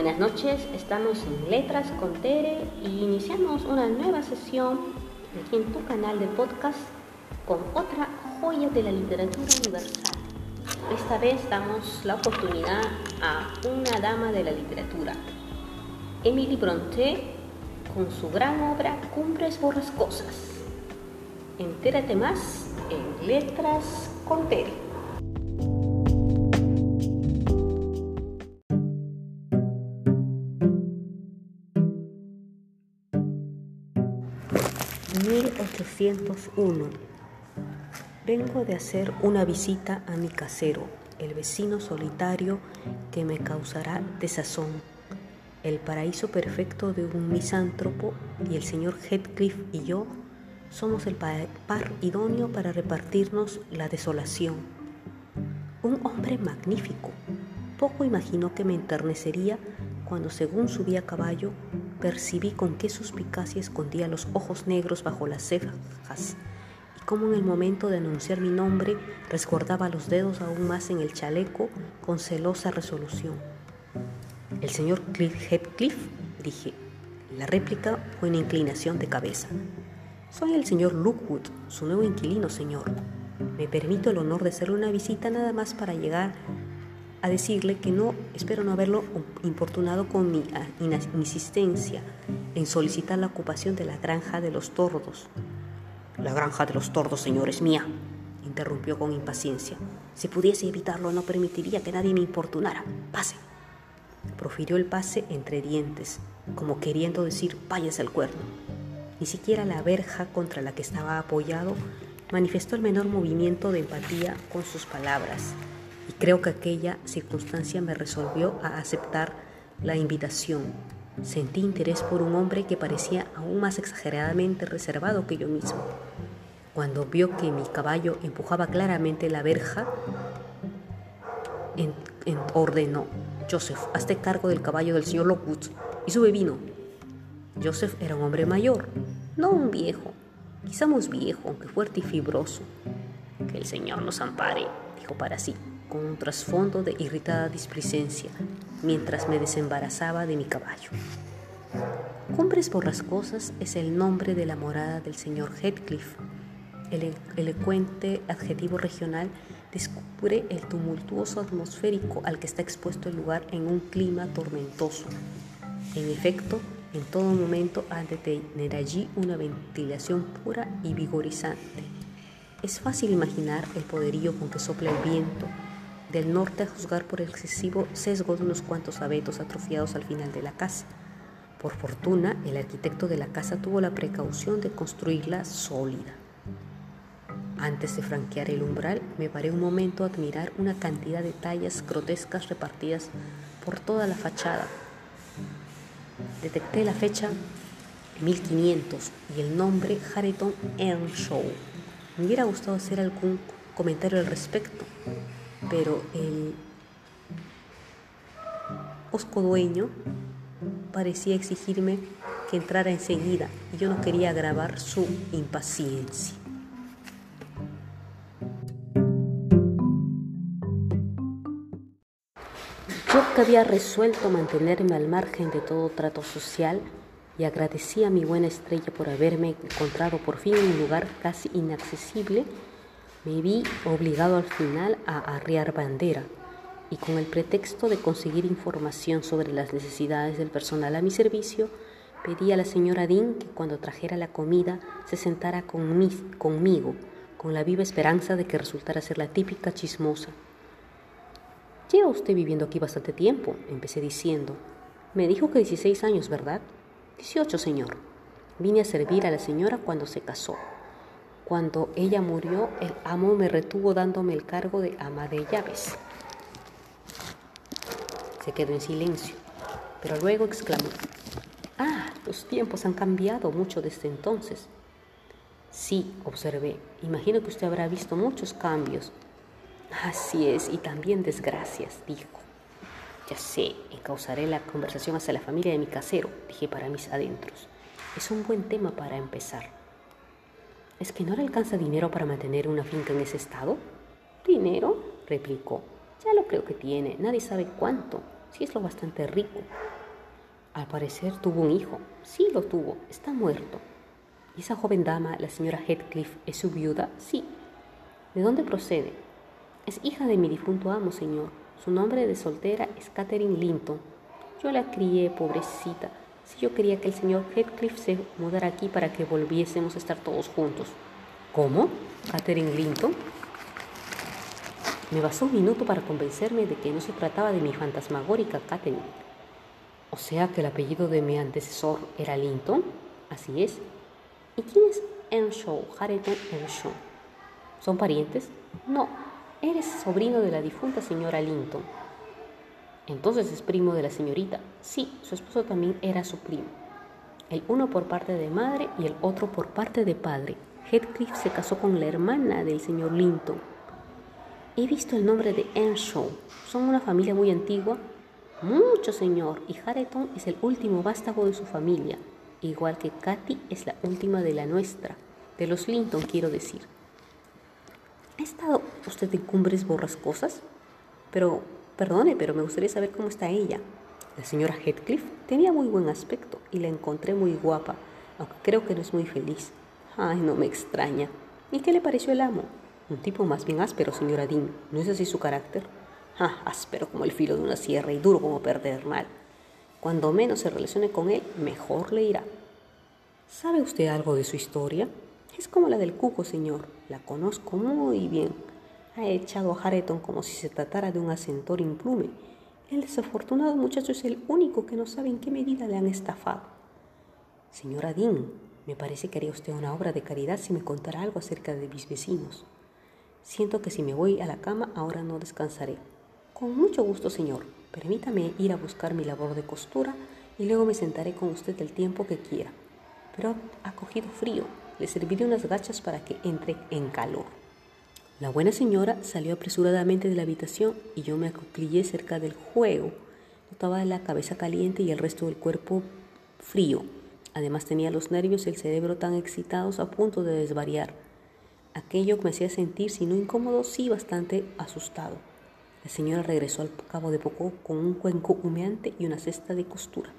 Buenas noches, estamos en Letras con Tere y iniciamos una nueva sesión aquí en tu canal de podcast con otra joya de la literatura universal. Esta vez damos la oportunidad a una dama de la literatura, Emily Bronte, con su gran obra Cumbres Borrascosas. Entérate más en Letras con Tere. 1801. Vengo de hacer una visita a mi casero, el vecino solitario que me causará desazón, el paraíso perfecto de un misántropo y el señor Heathcliff y yo somos el par idóneo para repartirnos la desolación. Un hombre magnífico. Poco imaginó que me enternecería cuando según subí a caballo percibí con qué suspicacia escondía los ojos negros bajo las cejas y cómo en el momento de anunciar mi nombre resguardaba los dedos aún más en el chaleco con celosa resolución. El señor Heathcliff, dije. La réplica fue una inclinación de cabeza. Soy el señor Lookwood, su nuevo inquilino, señor. Me permito el honor de hacerle una visita nada más para llegar a decirle que no, espero no haberlo importunado con mi ah, insistencia en solicitar la ocupación de la granja de los tordos. La granja de los tordos, señor, es mía, interrumpió con impaciencia. Si pudiese evitarlo, no permitiría que nadie me importunara. Pase. Profirió el pase entre dientes, como queriendo decir, váyase al cuerno. Ni siquiera la verja contra la que estaba apoyado manifestó el menor movimiento de empatía con sus palabras y creo que aquella circunstancia me resolvió a aceptar la invitación. Sentí interés por un hombre que parecía aún más exageradamente reservado que yo mismo. Cuando vio que mi caballo empujaba claramente la verja, ordenó, Joseph, hazte cargo del caballo del señor Lockwood y sube vino. Joseph era un hombre mayor, no un viejo, quizá muy viejo, aunque fuerte y fibroso. Que el Señor nos ampare, dijo para sí con un trasfondo de irritada displicencia mientras me desembarazaba de mi caballo. Cumbres Borrascosas es el nombre de la morada del señor Heathcliff. El elocuente adjetivo regional descubre el tumultuoso atmosférico al que está expuesto el lugar en un clima tormentoso. En efecto, en todo momento ha de tener allí una ventilación pura y vigorizante. Es fácil imaginar el poderío con que sopla el viento, del norte a juzgar por el excesivo sesgo de unos cuantos abetos atrofiados al final de la casa. Por fortuna, el arquitecto de la casa tuvo la precaución de construirla sólida. Antes de franquear el umbral, me paré un momento a admirar una cantidad de tallas grotescas repartidas por toda la fachada. Detecté la fecha 1500 y el nombre Harrington Earnshaw. Me hubiera gustado hacer algún comentario al respecto, pero el osco dueño parecía exigirme que entrara enseguida y yo no quería agravar su impaciencia. Yo que había resuelto mantenerme al margen de todo trato social y agradecía a mi buena estrella por haberme encontrado por fin en un lugar casi inaccesible, me vi obligado al final a arriar bandera y con el pretexto de conseguir información sobre las necesidades del personal a mi servicio, pedí a la señora Dean que cuando trajera la comida se sentara conmigo, con la viva esperanza de que resultara ser la típica chismosa. Lleva usted viviendo aquí bastante tiempo, empecé diciendo. Me dijo que 16 años, ¿verdad? 18, señor. Vine a servir a la señora cuando se casó. Cuando ella murió, el amo me retuvo dándome el cargo de ama de llaves. Se quedó en silencio, pero luego exclamó, Ah, los tiempos han cambiado mucho desde entonces. Sí, observé, imagino que usted habrá visto muchos cambios. Así es, y también desgracias, dijo. Ya sé, encauzaré la conversación hacia la familia de mi casero, dije para mis adentros. Es un buen tema para empezar. ¿Es que no le alcanza dinero para mantener una finca en ese estado? ¿Dinero? replicó. Ya lo creo que tiene, nadie sabe cuánto. Sí es lo bastante rico. Al parecer tuvo un hijo. Sí lo tuvo. Está muerto. ¿Y esa joven dama, la señora Heathcliff, es su viuda? Sí. ¿De dónde procede? Es hija de mi difunto amo, señor. Su nombre de soltera es Catherine Linton. Yo la crié, pobrecita. Si yo quería que el señor Heathcliff se mudara aquí para que volviésemos a estar todos juntos. ¿Cómo? Catherine Linton. Me bastó un minuto para convencerme de que no se trataba de mi fantasmagórica Catherine. O sea que el apellido de mi antecesor era Linton. Así es. ¿Y quién es Earnshaw, Harrington Earnshaw? ¿Son parientes? No, eres sobrino de la difunta señora Linton. Entonces es primo de la señorita. Sí, su esposo también era su primo. El uno por parte de madre y el otro por parte de padre. Heathcliff se casó con la hermana del señor Linton. He visto el nombre de Earnshaw. Son una familia muy antigua. Mucho, señor. Y Harrington es el último vástago de su familia. Igual que Katy es la última de la nuestra. De los Linton, quiero decir. ¿Ha estado usted en cumbres borrascosas? Pero Perdone, pero me gustaría saber cómo está ella. La señora Heathcliff tenía muy buen aspecto y la encontré muy guapa, aunque creo que no es muy feliz. Ay, no me extraña. ¿Y qué le pareció el amo? Un tipo más bien áspero, señora Dean. ¿No es así su carácter? Ah, áspero como el filo de una sierra y duro como perder mal. Cuando menos se relacione con él, mejor le irá. ¿Sabe usted algo de su historia? Es como la del cuco, señor. La conozco muy bien ha echado a Hareton como si se tratara de un asentor implume. El desafortunado muchacho es el único que no sabe en qué medida le han estafado. Señora Dean, me parece que haría usted una obra de caridad si me contara algo acerca de mis vecinos. Siento que si me voy a la cama ahora no descansaré. Con mucho gusto, señor. Permítame ir a buscar mi labor de costura y luego me sentaré con usted el tiempo que quiera. Pero ha cogido frío. Le serviré unas gachas para que entre en calor. La buena señora salió apresuradamente de la habitación y yo me acuclillé cerca del juego. Notaba la cabeza caliente y el resto del cuerpo frío. Además tenía los nervios y el cerebro tan excitados a punto de desvariar. Aquello me hacía sentir, si no incómodo, sí bastante asustado. La señora regresó al cabo de poco con un cuenco humeante y una cesta de costura.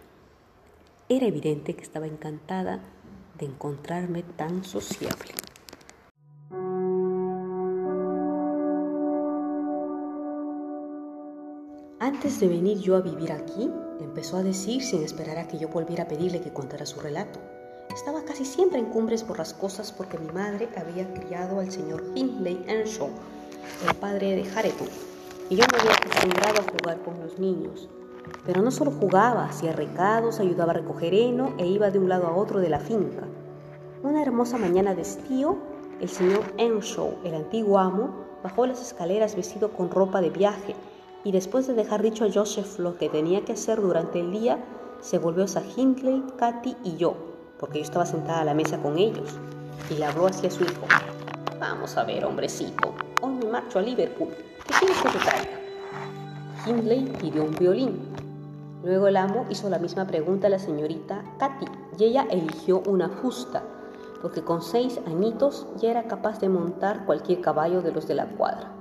Era evidente que estaba encantada de encontrarme tan sociable. Antes de venir yo a vivir aquí, empezó a decir sin esperar a que yo volviera a pedirle que contara su relato. Estaba casi siempre en cumbres borrascosas porque mi madre había criado al señor Hindley Earnshaw, el padre de Hareton, y yo me había acostumbrado a jugar con los niños. Pero no solo jugaba, hacía recados, ayudaba a recoger heno e iba de un lado a otro de la finca. Una hermosa mañana de estío, el señor Earnshaw, el antiguo amo, bajó las escaleras vestido con ropa de viaje y después de dejar dicho a Joseph lo que tenía que hacer durante el día, se volvió hacia Hindley, Katy y yo, porque yo estaba sentada a la mesa con ellos, y le habló hacia su hijo. Vamos a ver, hombrecito, hoy me marcho a Liverpool. ¿Qué quieres que te traiga? Hindley pidió un violín. Luego el amo hizo la misma pregunta a la señorita Katy, y ella eligió una fusta, porque con seis añitos ya era capaz de montar cualquier caballo de los de la cuadra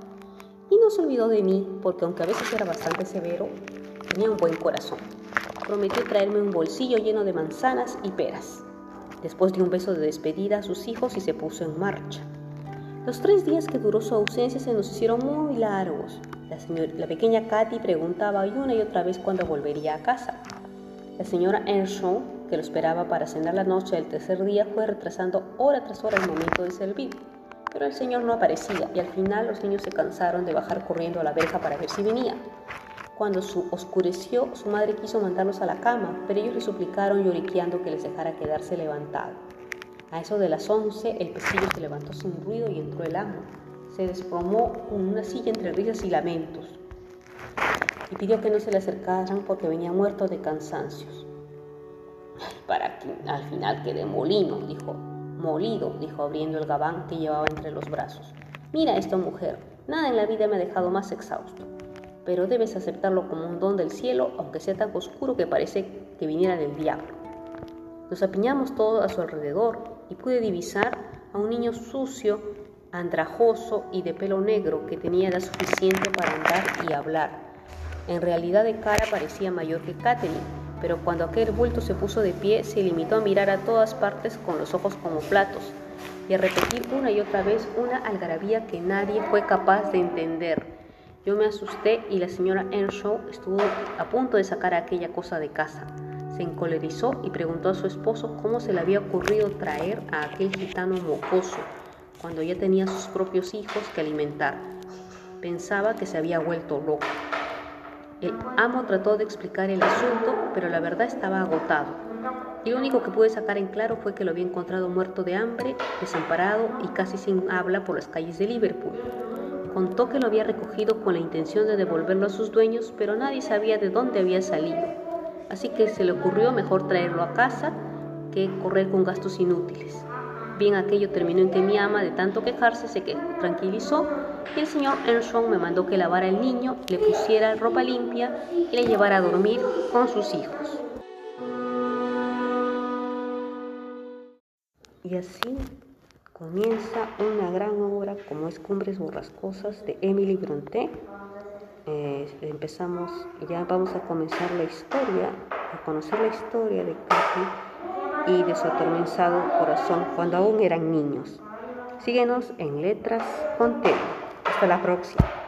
y no se olvidó de mí porque aunque a veces era bastante severo, tenía un buen corazón. Prometió traerme un bolsillo lleno de manzanas y peras. Después dio un beso de despedida a sus hijos y se puso en marcha. Los tres días que duró su ausencia se nos hicieron muy largos. La, pequeña Katy preguntaba una y otra vez cuándo volvería a casa. La señora Earnshaw, que lo esperaba para cenar la noche del tercer día, fue retrasando hora tras hora el momento de servir. Pero el señor no aparecía y al final los niños se cansaron de bajar corriendo a la verja para ver si venía. Cuando oscureció, su madre quiso mandarlos a la cama, pero ellos le suplicaron lloriqueando que les dejara quedarse levantado. A eso de las once, el pestillo se levantó sin ruido y entró el amo. Se desplomó con una silla entre risas y lamentos y pidió que no se le acercaran porque venía muerto de cansancios. Para que al final quede molino, dijo Molido, dijo abriendo el gabán que llevaba entre los brazos. Mira esto, mujer, nada en la vida me ha dejado más exhausto. Pero debes aceptarlo como un don del cielo, aunque sea tan oscuro que parece que viniera del diablo. Nos apiñamos todos a su alrededor y pude divisar a un niño sucio, andrajoso y de pelo negro que tenía edad suficiente para andar y hablar. En realidad de cara parecía mayor que Catherine, pero cuando aquel bulto se puso de pie se limitó a mirar a todas partes con los ojos como platos y a repetir una y otra vez una algarabía que nadie fue capaz de entender. Yo me asusté y la señora Earnshaw estuvo a punto de sacar aquella cosa de casa. Se encolerizó y preguntó a su esposo cómo se le había ocurrido traer a aquel gitano mocoso cuando ya tenía sus propios hijos que alimentar. Pensaba que se había vuelto loco. El amo trató de explicar el asunto, pero la verdad estaba agotado. Y lo único que pude sacar en claro fue que lo había encontrado muerto de hambre, desamparado y casi sin habla por las calles de Liverpool. Contó que lo había recogido con la intención de devolverlo a sus dueños, pero nadie sabía de dónde había salido. Así que se le ocurrió mejor traerlo a casa que correr con gastos inútiles. Bien aquello terminó en que mi ama, de tanto quejarse, se tranquilizó y el señor Earnshaw me mandó que lavara al niño, le pusiera ropa limpia y le llevara a dormir con sus hijos. Y así comienza una gran obra como es Cumbres Borrascosas de Emily Bronte. Eh, empezamos, ya vamos a comenzar la historia, a conocer la historia de Cathy y de su atormentado corazón cuando aún eran niños. Síguenos en Letras con Hasta la próxima.